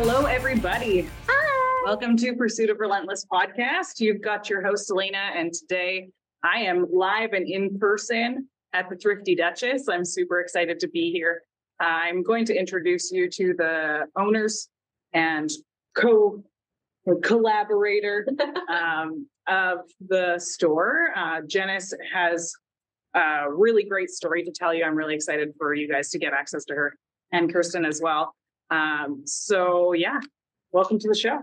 Hello, everybody. Hi. Welcome to Pursuit of Relentless podcast. You've got your host, Alaina, and today I am live and in person at the Thrifty Dutchess. I'm super excited to be here. I'm going to introduce you to the owners and co collaborator um, of the store. Uh, Genis has a really great story to tell you. I'm really excited for you guys to get access to her and Kirsten as well. Um, so yeah, welcome to the show.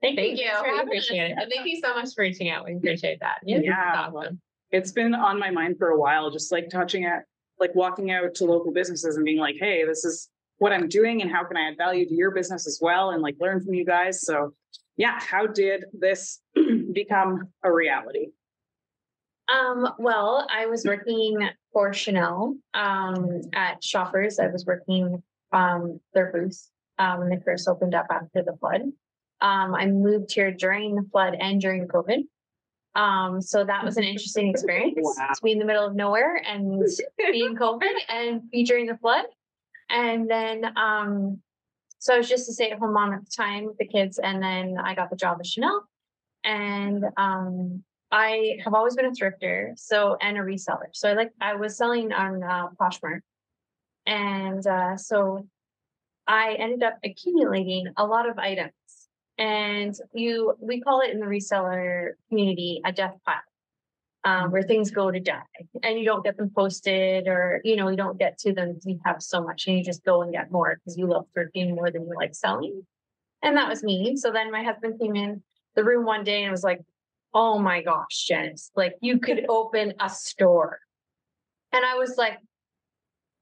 Thank, Thank you. Thanks for We appreciate us. it. And thank you so much for reaching out. We appreciate that. Yeah. Yeah. Awesome. It's been on my mind for a while, just like touching at like walking out to local businesses and being like, hey, this is what I'm doing and how can I add value to your business as well and like learn from you guys. So yeah, how did this become a reality? Um, well, I was working for Chanel um, at Shoppers. I was working um, their booth um, when they first opened up after the flood. Um, I moved here during the flood and during COVID. Um, so that was an interesting experience Wow. to be in the middle of nowhere and being COVID and be during the flood. And then, um, so I was just a stay at home mom at the time with the kids. And then I got the job at Chanel. And um, I have always been a thrifter, so and a reseller. So I like I was selling on uh, Poshmark, and uh, so I ended up accumulating a lot of items. And you, we call it in the reseller community a death pile, um, where things go to die, and you don't get them posted, or you know you don't get to them. You have so much, and you just go and get more because you love thrifting more than you like selling. And that was me. So then my husband came in the room one day and was like, oh my gosh, Genis, like you could open a store. And I was like,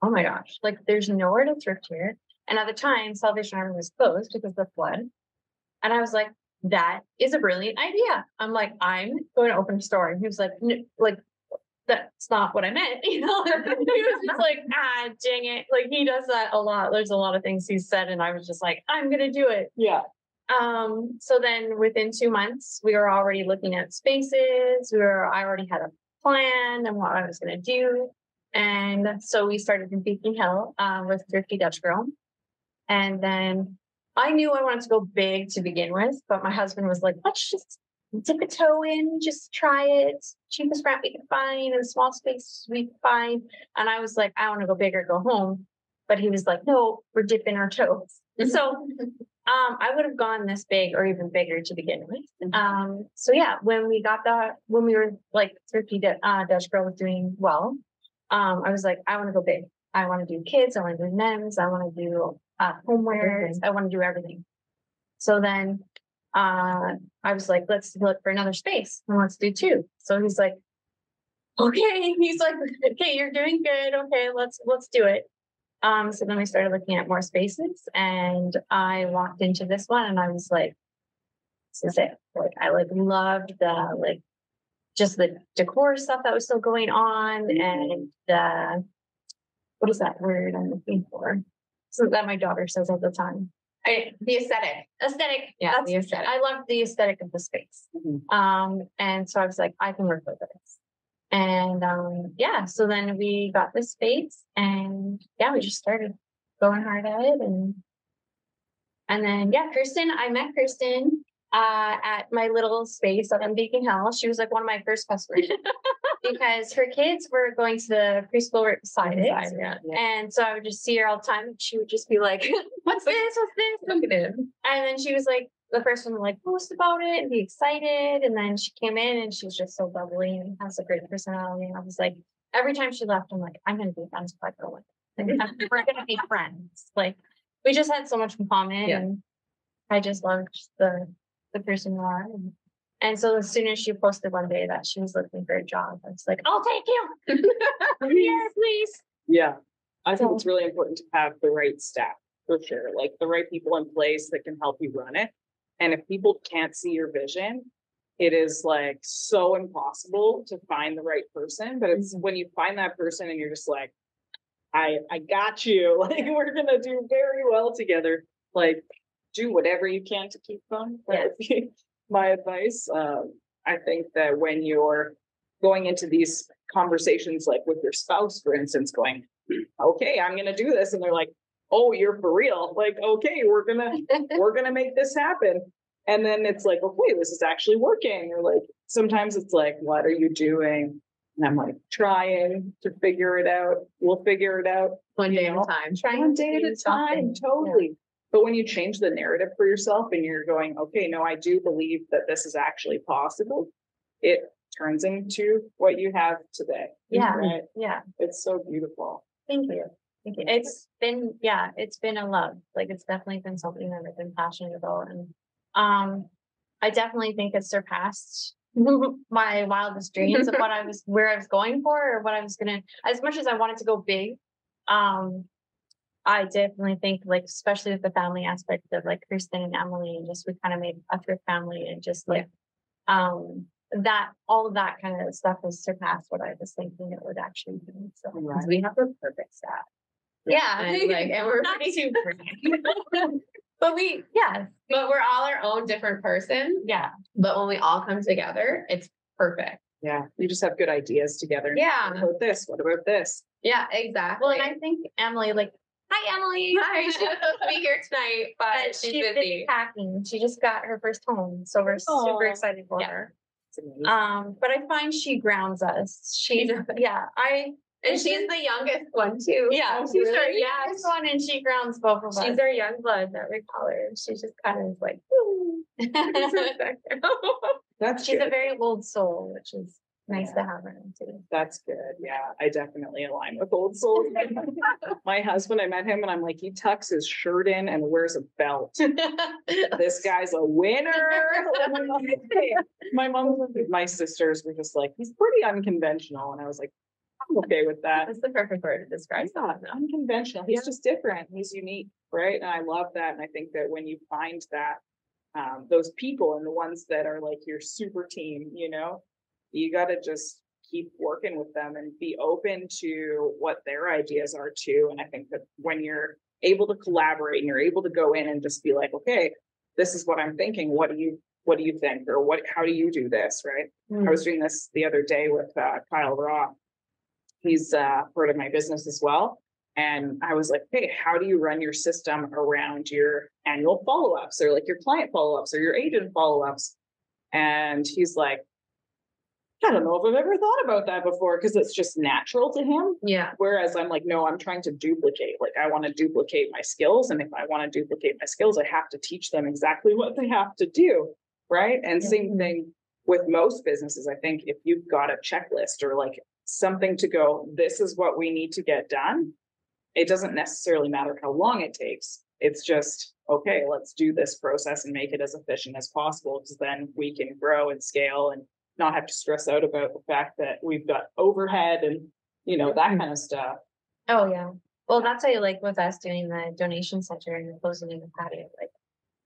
oh my gosh, like there's nowhere to thrift here. And at the time, Salvation Army was closed because of the flood. And I was like, that is a brilliant idea. I'm like, I'm going to open a store. And he was like, like, that's not what I meant. You know, he was just like, ah, dang it. Like he does that a lot. There's a lot of things he said. And I was just like, I'm going to do it. Yeah. Um, so then within two months, we were already looking at spaces. We were, I already had a plan and what I was going to do. And so we started in Beacon Hill uh, with Thrifty Dutch Girl. And then I knew I wanted to go big to begin with, but my husband was like, let's just dip a toe in, just try it. Cheapest rent we can find in small spaces we can find. And I was like, I want to go big or go home. But he was like, no, we're dipping our toes. So um, I would have gone this big or even bigger to begin with. Um, so yeah, when we got that, when we were like Thrifty uh, Dutch Girl was doing well, um, I was like, I want to go big. I want to do kids. I want to do men's. I want to do uh, homeware. I want to do everything. So then uh, I was like, let's look for another space and let's do two. So he's like, okay. He's like, okay, you're doing good. Okay, let's let's do it. Um, so then we started looking at more spaces and I walked into this one and I was like, this is it. Like I like loved the like just the decor stuff that was still going on and the what is that word I'm looking for? So that my daughter says all the time. I, the aesthetic. Aesthetic. Yeah, That's- the aesthetic. I love the aesthetic of the space. Mhm. Um, and so I was like, I can work with this. And um, yeah, so then we got this space and yeah, we just started going hard at it and and then yeah, Kirsten, I met Kirsten uh at my little space up in Beacon Hill. She was like one of my first customers because her kids were going to the preschool right beside it. Yeah. And so I would just see her all the time and she would just be like, What's this? What's this? Look at it. And then she was like, the first one to like post about it and be excited. And then she came in and she was just so bubbly and has a great personality. And I was like, every time she left, I'm like, I'm gonna be friends with that girl. Like, we're gonna be friends. Like we just had so much in common Yeah. and I just loved the the person you are. And, and so as soon as she posted one day that she was looking for a job, I was like, oh, I'll take you. Here, please. Yeah. I think So- it's really important to have the right staff for sure, like the right people in place that can help you run it. And if people can't see your vision, it is like so impossible to find the right person. But it's mm-hmm. when you find that person and you're just like, I I got you. Like we're gonna do very well together. Like do whatever you can to keep them. That would be my advice. Um, I think that when you're going into these conversations, like with your spouse, for instance, going, okay, I'm gonna do this, and they're like, oh, you're for real. Like, okay, we're gonna we're gonna make this happen. And then it's like, okay, this is actually working. Or like sometimes it's like, what are you doing? And I'm like trying to figure it out. We'll figure it out One day You at a time. Trying one day at a time. something. Totally. But when you change the narrative for yourself and you're going, okay, no, I do believe that this is actually possible, it turns into what you have today. Yeah. Right. Yeah. It's so beautiful. Thank you. Thank you. It's been, yeah, it's been a love. Like it's definitely been something that I've been passionate about. And um, I definitely think it's surpassed my wildest dreams of what I was where I was going for or what I was gonna as much as I wanted to go big. Um I definitely think like especially with the family aspect of like Kirsten and Emily and just we kind of made a thrift family and just like um that all of that kind of stuff has surpassed what I was thinking it would actually be. So Right. We have the perfect staff. yeah, And like, and we're Not pretty too super. but we yeah But we're all our own different person. yeah But when we all come together, it's perfect. Yeah. You just have good ideas together. yeah What about this? What about this? Yeah, exactly. well and I think Emily like hi Emily Hi, she's supposed to be here tonight, but but she's she's busy. packing she just got her first home so we're Aw. super excited for Yeah. her um but I find she grounds us she's yeah I And she's the youngest one too. yeah Oh, she's our really? youngest one and she grounds both of us She's our young blood that we call her. She's just kind of like, That's she's good. a very old soul which is nice Yeah. to have her too That's good. Yeah, I definitely align with old souls. My husband, I met him and I'm like, he tucks his shirt in and wears a belt. This guy's a winner. my mom, my sisters were just like, he's pretty unconventional. And I was like, I'm okay with that. That's the perfect word to describe He's not unconventional. He's just different. He's unique, right? And I love that. And I think that when you find that, um, those people and the ones that are like your super team, you know, you got to just keep working with them and be open to what their ideas are too. And I think that when you're able to collaborate and you're able to go in and just be like, okay, this is what I'm thinking. What do you, what do you think? Or what, how do you do this? Right. I was doing this the other day with uh, Kyle Raw. He's uh, part of my business as well. And I was like, hey, how do you run your system around your annual follow ups or like your client follow ups or your agent follow ups? And he's like, I don't know if I've ever thought about that before because it's just natural to him. Yeah. Whereas I'm like, no, I'm trying to duplicate. Like, I want to duplicate my skills. And if I want to duplicate my skills, I have to teach them exactly what they have to do. Right. And Yeah. same thing with most businesses. I think if you've got a checklist or like something to go, this is what we need to get done, it doesn't necessarily matter how long it takes. It's just, okay, let's do this process and make it as efficient as possible because then we can grow and scale and not have to stress out about the fact that we've got overhead and, you know, that kind of stuff. Oh yeah. Well, that's why like with us doing the donation center and closing in the patio, like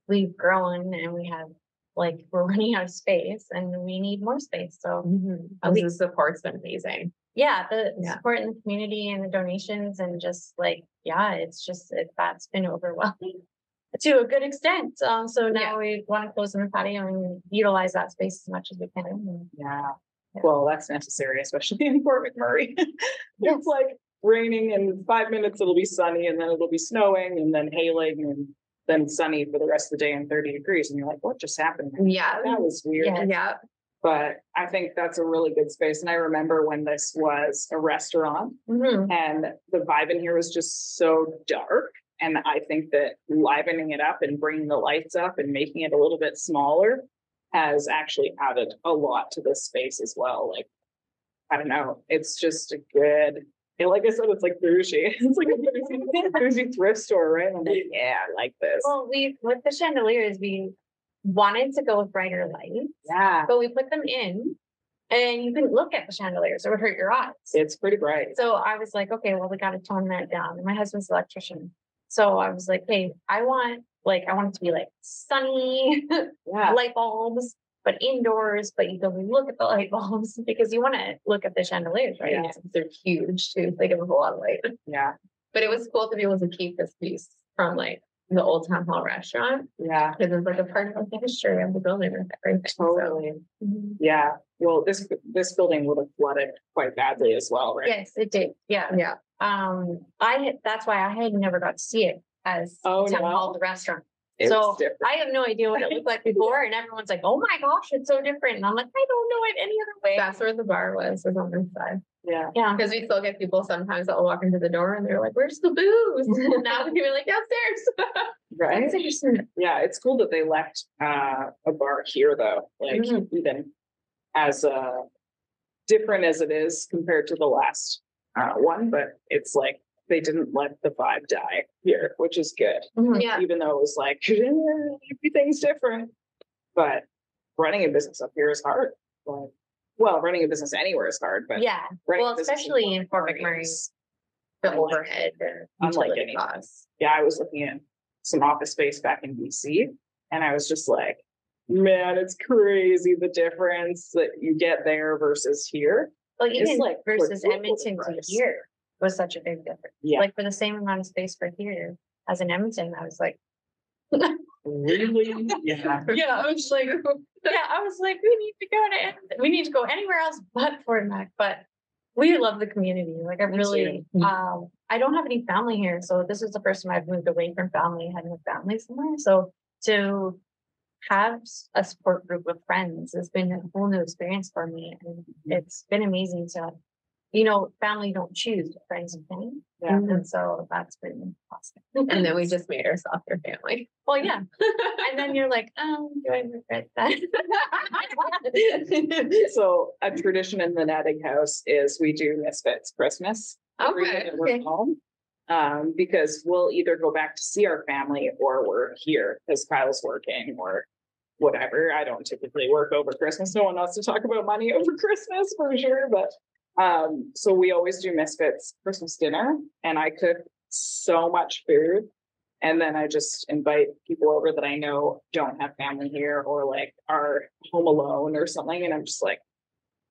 we've grown and we have like we're running out of space and we need more space. So mm-hmm. At least the support's been amazing. yeah, the Yeah. support in the community and the donations and just like yeah, it's just it, that's been overwhelming to a good extent. Um, so now we want to close in the patio and utilize that space as much as we can. Yeah. Yeah. Well, that's necessary, especially in Fort McMurray. Yes. It's like raining and five minutes it'll be sunny and then it'll be snowing and then hailing and then sunny for the rest of the day and 30 degrees. And you're like, what just happened? Yeah. That was weird. Yeah. Yeah. But I think that's a really good space. And I remember when this was a restaurant Mhm. and the vibe in here was just so dark. And I think that livening it up and bringing the lights up and making it a little bit smaller has actually added a lot to this space as well. Like, I don't know, it's just a good, and like I said, it's like bougie. It's like a bougie, bougie thrift store, right? I'm like, yeah, I like this. Well, we with the chandeliers, we wanted to go with brighter lights, Yeah, but we put them in, and you couldn't look at the chandeliers; it would hurt your eyes. it's pretty bright. So I was like, okay, well, we got to tone that down. And my husband's an electrician. So I was like, hey, I want like I want it to be like sunny Yeah, light bulbs, but indoors, but you can look at the light bulbs because you want to look at the chandeliers, right? Yeah. They're huge too. They give a whole lot of light. yeah, But it was cool to be able to keep this piece from like the old town hall restaurant yeah, because it's like a part of the history of the building and everything. So, totally. Mhm. Yeah, well, this, this building would have flooded quite badly as well, right? Yes, it did. Yeah. yeah. Um, I that's why I had never got to see it as Oh, town no. hall, the restaurant. It's So, different. I have no idea what it looked like before, and everyone's like, "Oh my gosh, it's so different." And I'm like, I don't know it any other way. That's where the bar was, was on this side. Yeah. yeah, Because we still get people sometimes that will walk into the door and they're like, where's the booze? And now we're like, downstairs. Right. that's interesting. Yeah, it's cool that they left uh, a bar here though. Like Mhm. even as uh different as it is compared to the last uh one, but it's like they didn't let the vibe die here, which is good. Mhm. Yeah. Even though it was like everything's different. But running a business up here is hard. Like, well, running a business anywhere is hard, but Yeah, well, especially in Fort McMurray McMurray. The Unlike- overhead. the unlike utility anything. costs. yeah, I was looking at some office space back in BC and I was just like, man, it's crazy the difference that you get there versus here. Well, even like versus Edmonton to here was such a big difference. Yeah. Like for the same amount of space for here as in Edmonton, I was like, Really? Yeah. yeah, I was like, yeah, I was like, we need to go to, we need to go anywhere else but Fort Mac. But we love the community. Like I really, um, I don't have any family here, so this is the first time I've moved away from family, had no family somewhere. So to have a support group of friends has been a whole new experience for me, and mm-hmm. it's been amazing to, you know, family don't choose, friends and family, Yeah. and so that's been awesome. And then we just made ourselves your family. well, yeah, and then you're like, oh, do I regret that? So a tradition in the netting house is we do Misfits Christmas. Okay, we're okay. home. Um, because we'll either go back to see our family or we're here because Kyle's working or whatever. I don't typically work over Christmas. No one wants to talk about money over Christmas for sure. But um, so we always do Misfits Christmas dinner and I cook so much food. And then I just invite people over that I know don't have family here or like are home alone or something. And I'm just like,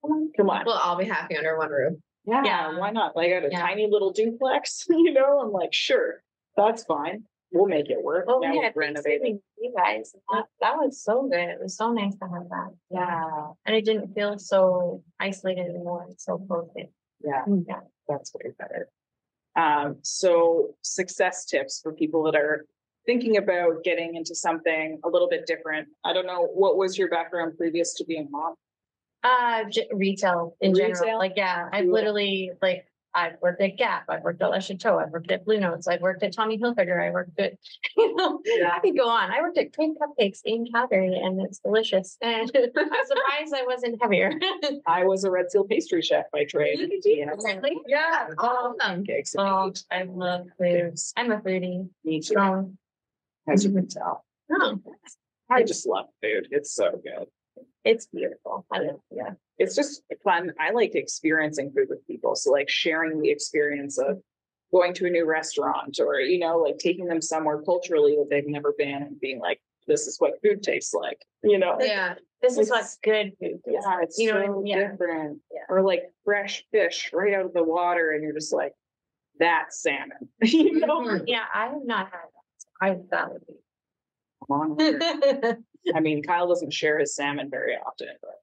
come on, come on. We'll all be happy under one roof. Yeah, Yeah. why not? Like I got a Yeah. tiny little duplex, you know, I'm like, sure, that's fine. We'll make it work. Well, now yeah. Thanksgiving, you guys, that, that was so good. It was so nice to have that. Yeah, And it didn't feel so isolated anymore. and so close. yeah, Yeah. that's way better. Um, so success tips for people that are thinking about getting into something a little bit different. I don't know, what was your background previous to being mom? Uh, j- retail in Retail? general. Like, yeah, I've literally like, I've worked at Gap, I've worked at Le Chateau, I've worked at Blue Notes, I've worked at Tommy Hilfiger, I worked at, you know, Yeah. I could go on. I worked at Twin Cupcakes in Calgary and it's delicious. And I'm surprised I wasn't heavier. I was a Red Seal pastry chef by trade. Really? Yeah. Awesome. Oh, I love food. I'm a foodie. Me too, Strong. as you can tell. Oh, I just love food. It's so good. It's beautiful. I love yeah. it's just fun. I like experiencing food with people. So like sharing the experience of going to a new restaurant or, you know, like taking them somewhere culturally that they've never been and being like, this is what food tastes like, you know? Yeah. This is what good food. tastes Yeah, like. it's You know what I so mean? Yeah. different. Yeah. Or like fresh fish right out of the water and you're just like, that's salmon. you know? Mhm. Yeah, I have not had that. I that would be. Come on over. I mean, Kyle doesn't share his salmon very often, but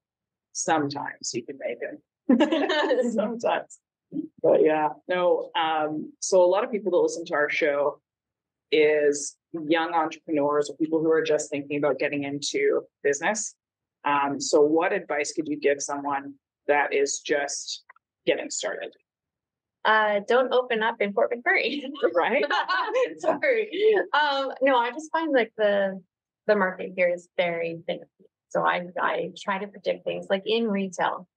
sometimes he can make it. sometimes. But yeah, no. Um, so a lot of people that listen to our show is young entrepreneurs or people who are just thinking about getting into business. Um, so what advice could you give someone that is just getting started? uh, don't open up in Fort McMurray. Right? Sorry. Um, no, I just find like the the market here is very thin. So I I try to predict things like in retail.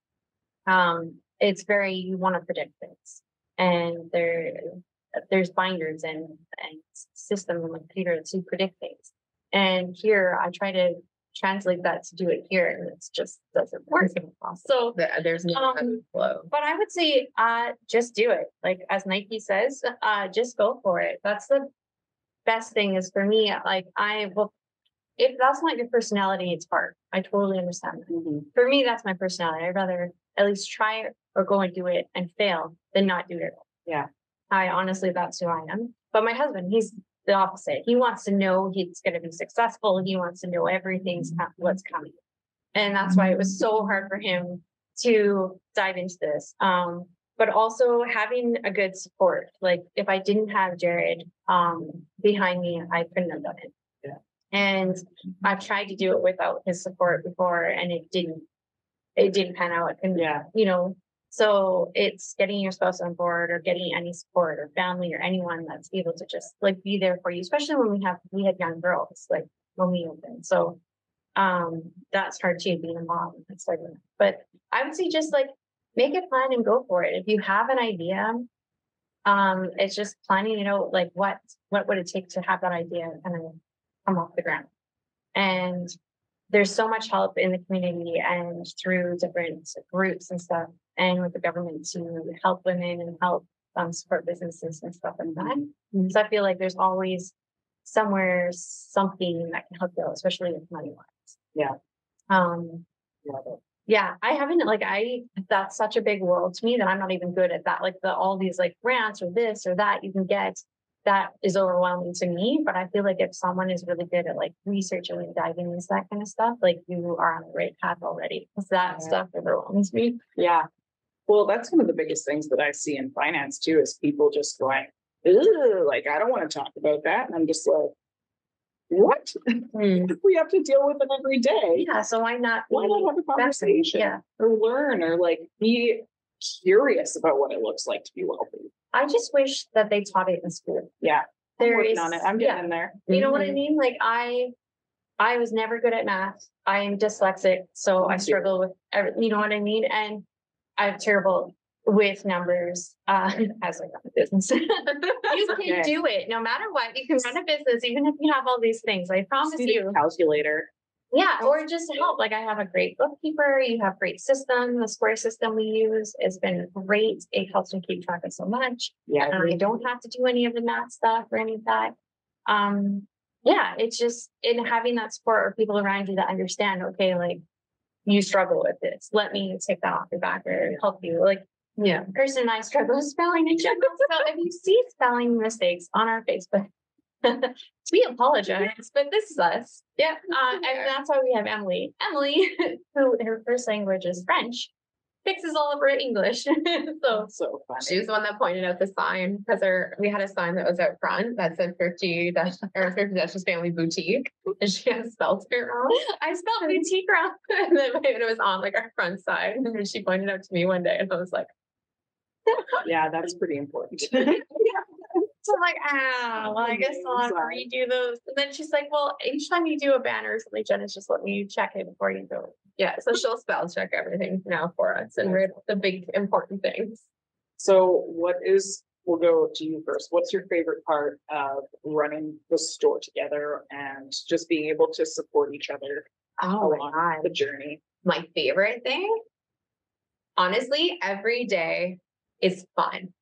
Um, it's very you want to predict things, and there there's binders and and systems the computer to predict things. And here I try to translate that to do it here, and it just doesn't work. So There's no Um, flow. but I would say, uh, just do it. Like as Nike says, uh, just go for it. That's the best thing is for me. Like I will, if that's not your personality, it's hard. I totally understand that. Mhm. For me, that's my personality. I'd rather at least try it or go and do it and fail than not do it. at all. Yeah. I honestly, that's who I am. But my husband, he's the opposite. He wants to know he's going to be successful. He wants to know everything's co- what's coming. And that's why it was so hard for him to dive into this. Um, but also having a good support. Like if I didn't have Jared um behind me, I couldn't have done it. And I've tried to do it without his support before and it didn't it didn't pan out. And Yeah. you know, so it's getting your spouse on board or getting any support or family or anyone that's able to just like be there for you, especially when we have we had young girls like when we opened. So um that's hard too being a mom and stuff. But I would say just like make a plan and go for it. If you have an idea, um, it's just planning it out like what what would it take to have that idea kind of come off the ground. And there's so much help in the community and through different groups and stuff and with the government to help women and help um, support businesses and stuff like that. So I feel like there's always somewhere something that can help you especially with money wise. Yeah. Um, yeah, I haven't like I that's such a big world to me that I'm not even good at that. Like the all these like grants or this or that you can get that is overwhelming to me. But I feel like if someone is really good at like researching and diving into that kind of stuff, like you are on the right path already. Because that Yeah. stuff overwhelms me. Yeah. Well, that's one of the biggest things that I see in finance too is people just going, "Ugh, like, I don't want to talk about that. And I'm just like, what? Hmm. we have to deal with it every day. Yeah, so why not? Why not have a conversation Yeah. or learn or like be curious about what it looks like to be wealthy? I just wish that they taught it in school. Yeah. I'm working is- on it. I'm yeah. getting in there. You know what I Mhm. mean? Like I, I was never good at math. I am dyslexic, so I too. struggle with every, you know what I mean? And I'm terrible with numbers, uh, as I run a business. you can okay. do it no matter what. You can run a business, even if you have all these things. I promise you. calculator. Yeah, or just help. Like I have a great bookkeeper. You have great system. The Square system we use has been great. It helps me keep track of so much. Yeah. and I don't have to do any of the math stuff or any of that. Um, yeah, it's just in having that support or people around you that understand, okay, like you struggle with this. Let me take that off your back or help you. Like, yeah, Kirsten and I struggle with spelling in general. So if you see spelling mistakes on our Facebook, we apologize, but this is us. Yeah. Uh, and that's why we have Emily. Emily, who her first language is French, fixes all of her English. so so funny. She was the one that pointed out the sign because our we had a sign that was out front that said Thrifty Dutch or Thrifty Dutchess Family Boutique. And she had spelled it wrong. I spelled boutique wrong. And then it was on like our front side. And then she pointed out to me one day and I was like, Yeah, that's pretty important. So I'm like, ah, well, I guess I'll have to redo those. And then she's like, well, each time you do a banner or something, Genis just let me check it before you go. yeah, so she'll spell check everything now for us and read the big important things. So what is, we'll go to you first. What's your favorite part of running the store together and just being able to support each other Oh along the journey? my favorite thing, honestly, every day is fun.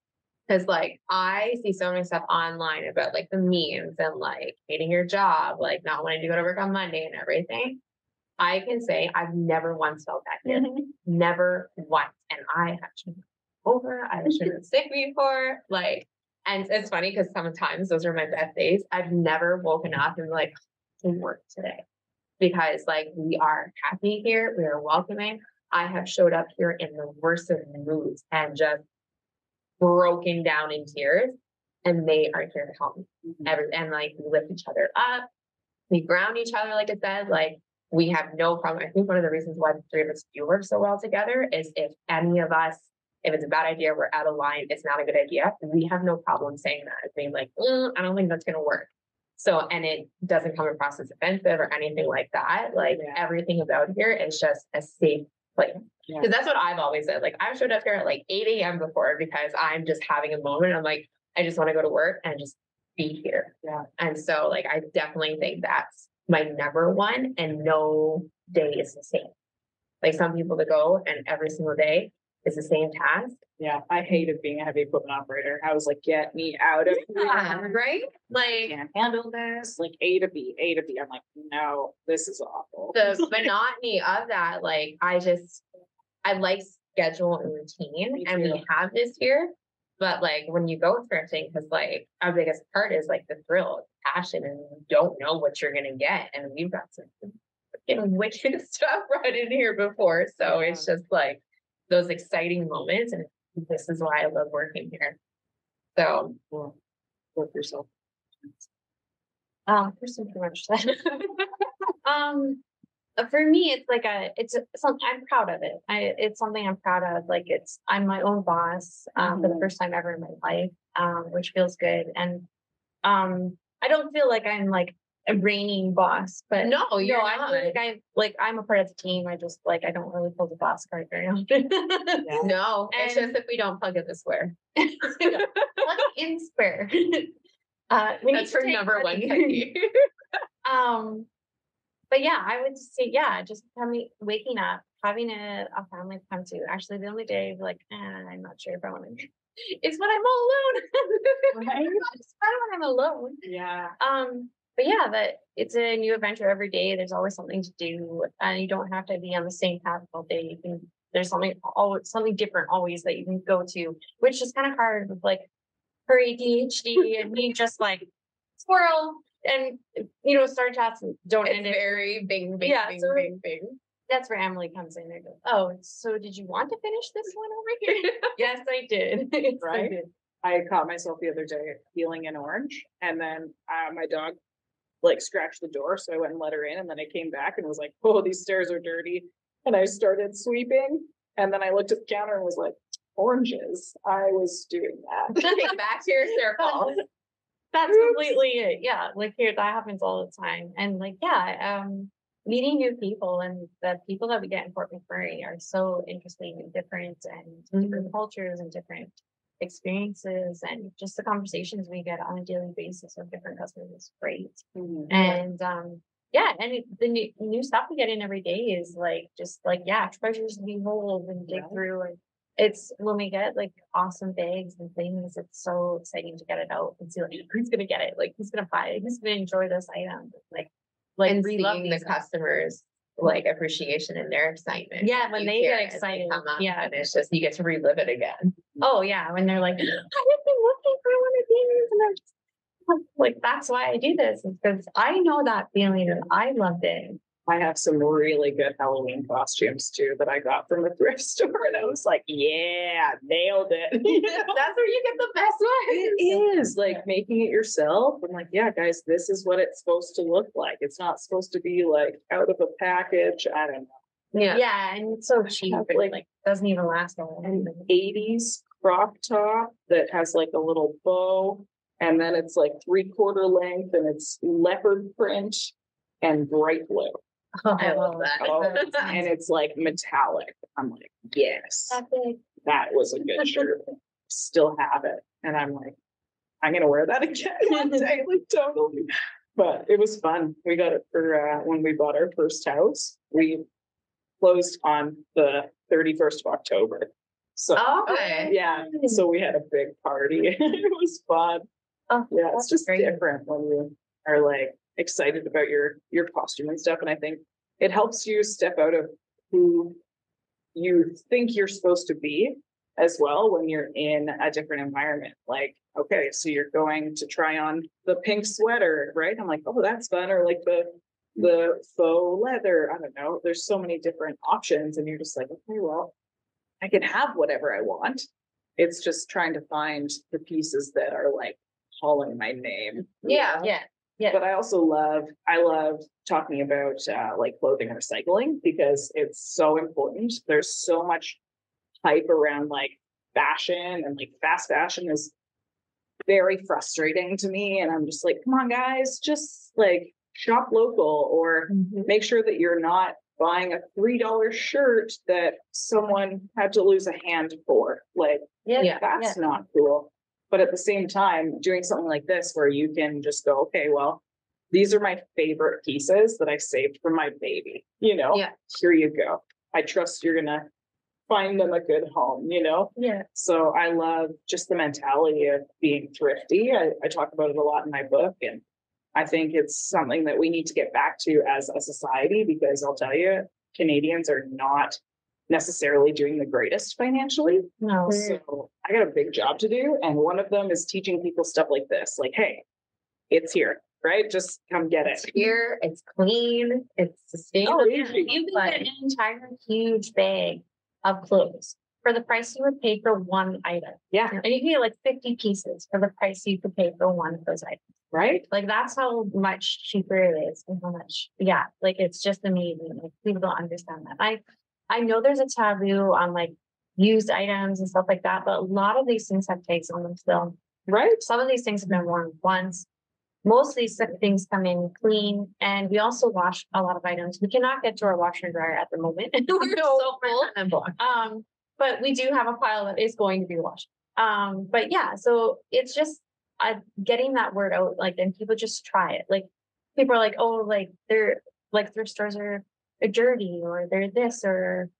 Cause like I see so many stuff online about like the memes and like hating your job, like not wanting to go to work on Monday and everything. I can say I've never once felt that here. Mm-hmm. Never once. And I have been over, I have been sick before. Like, and it's funny because sometimes those are my best days. I've never woken up and like to work today because like we are happy here, we are welcoming. I have showed up here in the worst of moods and just broken down in tears, and they are here to help me. Every and like we lift each other up, we ground each other, like I said, like we have no problem. I think one of the reasons why the three of us do work so well together is if any of us, if it's a bad idea, we're out of line, it's not a good idea, we have no problem saying that, being like, "Mm, I don't think that's gonna work. So, and it doesn't come across as offensive or anything like that. Like Yeah. everything about here is just a safe Yeah. Because that's what I've always said. Like I've showed up here at like 8 a.m. before because I'm just having a moment. I'm like, I just want to go to work and just be here. Yeah. And so like I definitely think that's my number one and no day is the same. Like some people that go and every single day is the same task. Yeah, I hated being a heavy equipment operator. I was like, get me out of Yeah, here. right? Like, I can't handle this. Like A to B, A to B. I'm like, no, this is awful. the monotony of that, like I just I like schedule and routine, and we have this here. But like when you go thrifting, because like our biggest part is like the thrill, passion, and you don't know what you're gonna get, and we've got some freaking wicked stuff right in here before, so it's just like those exciting moments, and this is why I love working here. So Well, Work yourself. Um, person pretty much said. um, uh, for me, it's like a, it's a, something I'm proud of it. I, it's something I'm proud of. Like it's, I'm my own boss, um, for the Mhm. first time ever in my life, um, which feels good. And, um, I don't feel like I'm like a reigning boss, but no, you're no, I not. feel like I, like I'm a part of the team. I just like, I don't really pull the boss card very often. no, it's just if we don't plug it this square. Like in square. Uh, we That's her take number one. Um, but yeah, I would say, yeah, just coming, waking up, having a, a family to come to. Actually, the only day like, eh, I'm not sure if I want to, is when I'm all alone. Right. it's fun when I'm alone. Yeah. Um, but yeah, that it's a new adventure every day. There's always something to do, and you don't have to be on the same path all day. You can, there's something always something different always that you can go to, which is kind of hard with like her ADHD and me just like squirrel and you know start chats don't end it. very bing, bing, Yeah, bing, so- bing, bing. That's where Emily comes in and goes, "Oh, so did you want to finish this one over here?" yes, I did. Yes, I Right? did. I caught myself the other day peeling an orange, and then uh, my dog like scratched the door, so I went and let her in, and then I came back and was like, "Oh, these stairs are dirty," and I started sweeping, and then I looked at the counter and was like, "Oranges." I was doing that. Back to your circle. That's Oops. completely it. Yeah. Like here, that happens all the time. And like, yeah, um, meeting new people and the people that we get in Fort McMurray are so interesting and different and different cultures and different experiences and just the conversations we get on a daily basis with different customers is great. And um yeah, and it, the new, new stuff we get in every day is like just like yeah, treasures to behold and dig Right. through and it's when we get like awesome bags and things, it's so exciting to get it out and see like who's gonna get it, like who's gonna buy it, who's gonna enjoy this item, like like and seeing the customers like appreciation and their excitement. Yeah, when they get excited, up, yeah. And it's just you get to relive it again. Oh yeah, when they're like, I have been looking for one of these, and I'm just like, that's why I do this, is because I know that feeling and I loved it. I have some really good Halloween costumes too that I got from a thrift store, and I was like, "Yeah, nailed it." That's where you get the best ones. It is like making it yourself. I'm like, yeah, guys, this is what it's supposed to look like. It's not supposed to be like out of a package. I don't know. Yeah. Yeah, and it's so cheap, Have, like- like doesn't even last long. An 80s crop top that has like a little bow, and then it's like three quarter length and it's leopard print and bright blue. I love that. Oh, and it's like metallic. I'm like, yes, that was a good shirt. Still have it. And I'm like, I'm gonna wear that again one day, like totally. But it was fun. We got it for uh, when we bought our first house. We closed on the 31st of October. So Okay. yeah, so we had a big party. it was fun. Oh, Yeah, it's just great. different when you are like excited about your your costume and stuff. And I think it helps you step out of who you think you're supposed to be as well when you're in a different environment. Like, okay, so you're going to try on the pink sweater, right? I'm like, oh, that's fun. Or like the the faux leather. I don't know. There's so many different options, and you're just like, okay, well, I can have whatever I want. It's just trying to find the pieces that are like calling my name. Yeah. Yeah, yeah. But I also love, I love talking about uh, like clothing recycling because it's so important. There's so much hype around like fashion and like fast fashion is very frustrating to me. And I'm just like, come on, guys, just like shop local or make sure that you're not buying a three dollar shirt that someone had to lose a hand for. Like yeah, Yeah. that's not cool. But at the same time, doing something like this where you can just go, okay, well, these are my favorite pieces that I saved for my baby. You know, Yeah. here you go. I trust you're gonna find them a good home, you know? yeah, So I love just the mentality of being thrifty. I, I talk about it a lot in my book. And I think it's something that we need to get back to as a society because I'll tell you, Canadians are not necessarily doing the greatest financially. no, mm. So I got a big job to do. And one of them is teaching people stuff like this like, hey, it's here, right? Just come get It's it. here. It's clean. It's sustainable. Oh, easy. you can get an entire huge bag of clothes for the price you would pay for one item. Yeah. And you can get like 50 pieces for the price you could pay for one of those items. Right? Like that's how much cheaper it is and how much, yeah, like it's just amazing. Like people don't understand that. I I know there's a taboo on like used items and stuff like that, but a lot of these things have tags on them still. Right? Some of these things have been worn once. Most of these things come in clean, and we also wash a lot of items. We cannot get to our washer and dryer at the moment. We're so full. Um, but we do have a pile that is going to be washed. Um, but yeah, so it's just uh, getting that word out, like, and people just try it. Like, people are like, oh, like they're like thrift stores are dirty, or they're this, or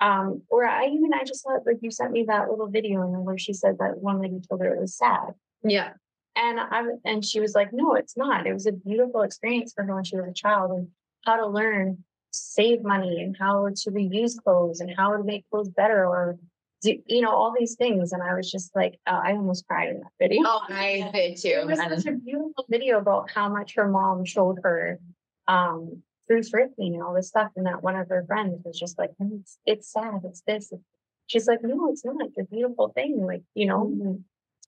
um, or I even I just thought like you sent me that little video and where she said that one lady told her it was sad. Yeah. And I and she was like, no, it's not. It was a beautiful experience for her when she was a child and how to learn to save money and how to reuse clothes and how to make clothes better or do, you know all these things. And I was just like, uh, I almost cried in that video. Oh, I did too. It was such a beautiful video about how much her mom showed her um, through thrifting and all this stuff. And that one of her friends was just like, it's, it's sad, it's this. She's like, no, it's not. It's a beautiful thing. Like, you know, Mm-hmm.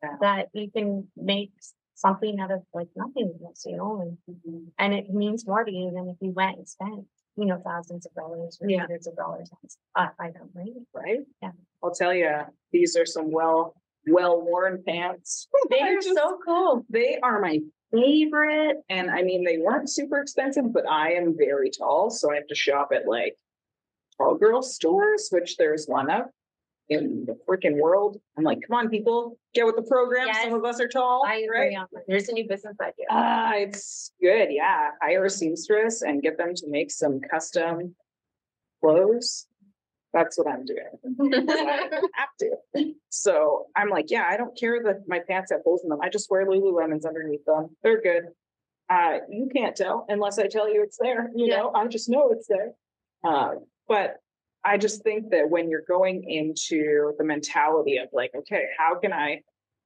Yeah. that you can make something out of like nothingness, you know, and Mm-hmm. and it means more to you than if you went and spent, you know, thousands of dollars or Yeah. hundreds of dollars on a item, right? Right? Yeah. I'll tell you, these are some well, well worn pants. They are just- so cool. They are my favorite. And I mean, they weren't super expensive, but I am very tall. So I have to shop at like tall girl stores, which there's one of in the freaking world. I'm like, come on, people, get with the program. Yes. Some of us are tall. I right? agree on. There's a new business idea. Ah, it's good. Yeah. Hire a seamstress and get them to make some custom clothes. That's what I'm doing. I have to. So I'm like, yeah, I don't care that my pants have holes in them. I just wear Lululemons underneath them. They're good. Uh, you can't tell unless I tell you it's there. You Yeah. know, I just know it's there. Uh, but I just think that when you're going into the mentality of like, okay, how can I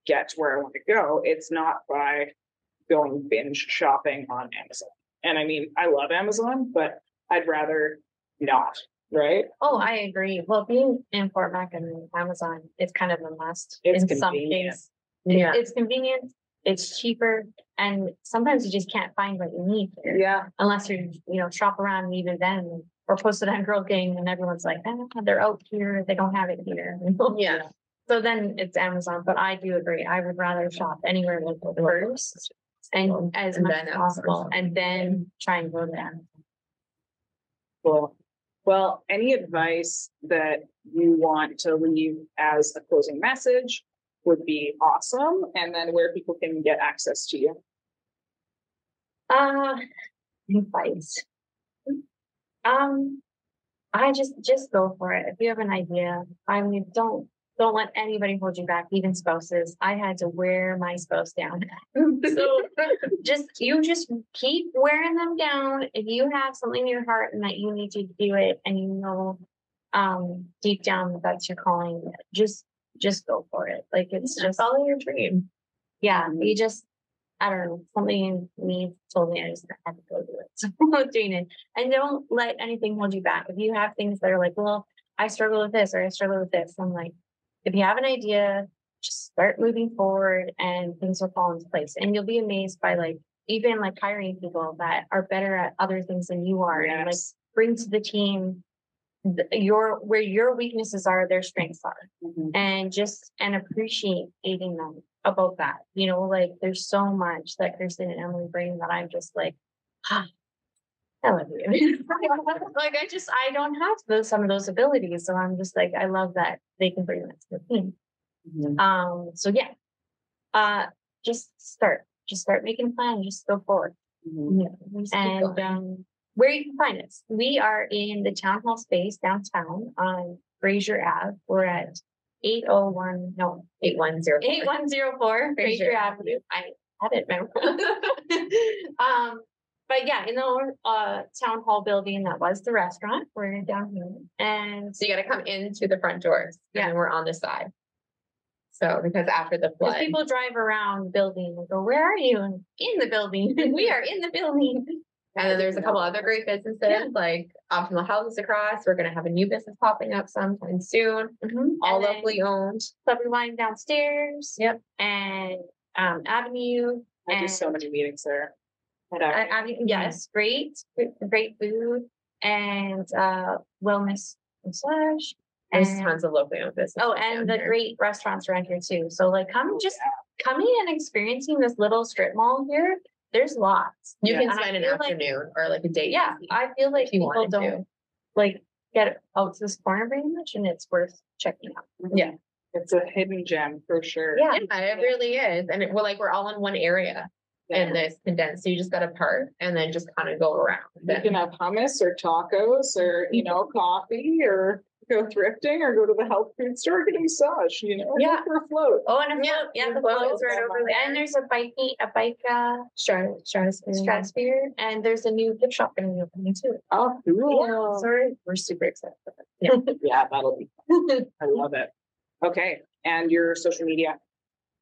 get to where I want to go? It's not by going binge shopping on Amazon. And I mean, I love Amazon, but I'd rather not, right? Oh, I agree. Well, being in Fort Mac and Amazon, it's kind of a must It's in some convenient. cases. Yeah. It's convenient, it's cheaper, and sometimes you just can't find what you need here. Yeah. unless you you know shop around and even then or post it on Girl Gang and everyone's like, "Ah, they're out here, they don't have it here. Yeah. So then it's Amazon, but I do agree. I would rather shop anywhere local first and as And much as possible, and then try and go to Amazon. Cool. Well, any advice that you want to leave as a closing message would be awesome. And then where people can get access to you. Uh, advice. Um, I just just go for it. If you have an idea, I mean, don't don't let anybody hold you back, even spouses. I had to wear my spouse down. so just you just keep wearing them down. If you have something in your heart and that you need to do it, and you know, um, deep down that that's your calling, just just go for it. Like it's just follow your dream. yeah, you just, I don't know, something in me told me I just had to go do it. So I'm doing it. And don't let anything hold you back. If you have things that are like, well, I struggle with this or I struggle with this, I'm like, if you have an idea, just start moving forward and things will fall into place. And you'll be amazed by like, even like hiring people that are better at other things than you are and like bring to the team your where your weaknesses are, their strengths are and just and appreciating them about that. You know, like there's so much that Kirsten and Emily bring that I'm just like, ah, I love you. like I just I don't have those some of those abilities. So I'm just like, I love that they can bring that to the team. Mhm. Um, so yeah. Uh just start. Just start making plans, just go forward. Mhm. Yeah. And um, where you can find us, we are in the town hall space downtown on Fraser Ave. We're at 801, no, 8104. 8104 Fraser Fraser Avenue. I had it memorized. um, but yeah, in the uh, town hall building, that was the restaurant. We're down here. And So you got to come into the front doors. Yeah. And we're on the side. So because after the flood. people drive around the building and go, Where are you? And in the building. we are in the building. and then there's a couple other great businesses Yeah. like optional houses across. We're gonna have a new business popping up sometime soon. All And then locally owned. Clubby Wine downstairs. Yep. And um Avenue. I do so many meetings there. At Uh, Avenue. Avenue, yes, great, great- great food and uh wellness massage. There's and- tons of locally owned businesses. Oh, and the here. great restaurants around here too. So like come just coming and experiencing this little strip mall here, there's lots. You Yeah. can spend an feel like- afternoon or like a day. Yeah. I feel like you people to. don't like get out to this corner very much and it's worth checking out. Yeah. It's a hidden gem for sure. Yeah. Yeah, it really is. And it, we're like, we're all in one area and this condensed. So you just got to part and then just kind of go around. You can have hummus or tacos or, you know, coffee or go thrifting or go to the health food store, get a massage, you know, Yeah. for a float. Oh, and a Yeah, float, yeah, the the float float's is right over there. And there's a bike a bike uh Strat- stratosphere. stratosphere, and there's a new gift shop going to be opening too. Oh, Yeah, cool. so we're, we're super excited. for that. Yeah, that'll be, fun. I love it. Okay. And your social media.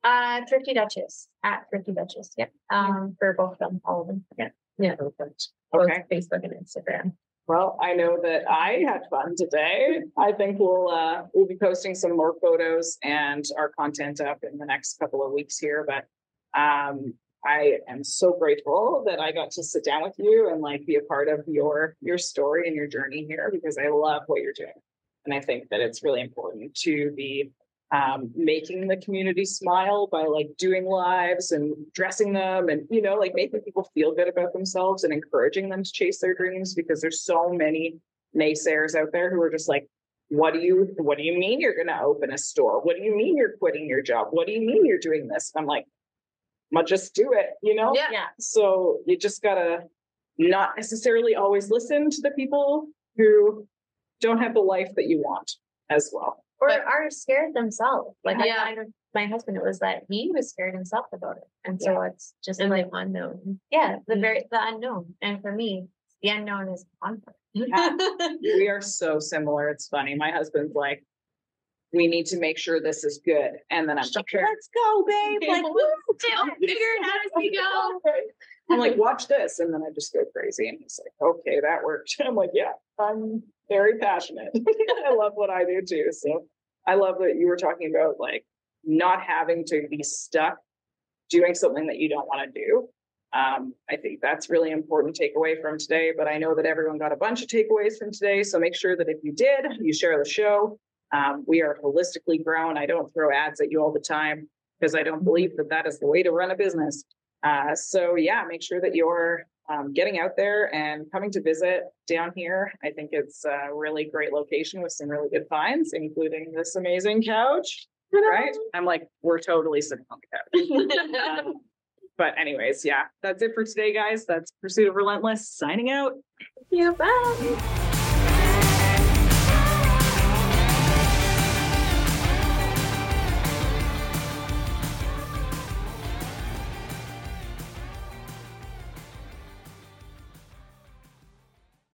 Uh, Thrifty Dutchess at Thrifty Dutchess. Yep. Um, for both of them, all of them. Yeah. Yeah. Perfect. Both Okay. Facebook and Instagram. Well, I know that I had fun today. I think we'll uh we'll be posting some more photos and our content up in the next couple of weeks here, but um I am so grateful that I got to sit down with you and like be a part of your your story and your journey here because I love what you're doing. And I think that it's really important to be um making the community smile by like doing lives and dressing them and you know like making people feel good about themselves and encouraging them to chase their dreams because there's so many naysayers out there who are just like what do you what do you mean you're going to open a store? What do you mean you're quitting your job? What do you mean you're doing this? I'm like well just do it you know? Yeah. Yeah. so you just gotta not necessarily always listen to the people who don't have the life that you want as well Or But- are scared themselves. Like Yeah. I, I know my husband, it was that he was scared himself about it. And so it's just And like, the unknown. yeah, the very, the unknown. And for me, the unknown is conflict. Yeah. we are so similar it's funny my husband's like we need to make sure this is good and then i'm like let's go babe Okay, like well, woo, We'll figure it out as we go. I'm like watch this and then i just go crazy and he's like okay that worked i'm like yeah i'm very passionate i love what i do too so i love that you were talking about like not having to be stuck doing something that you don't want to do um, I think that's really important takeaway from today, but I know that everyone got a bunch of takeaways from today. So make sure that if you did, you share the show. Um, we are holistically grown. I don't throw ads at you all the time because I don't believe that that is the way to run a business. Uh, so yeah, make sure that you're um, getting out there and coming to visit down here. I think it's a really great location with some really good finds, including this amazing couch. Right? I'm like, we're totally sitting on the couch. Um, but anyways, yeah, that's it for today, guys. That's Pursuit of Relentless signing out. Yeah, bye.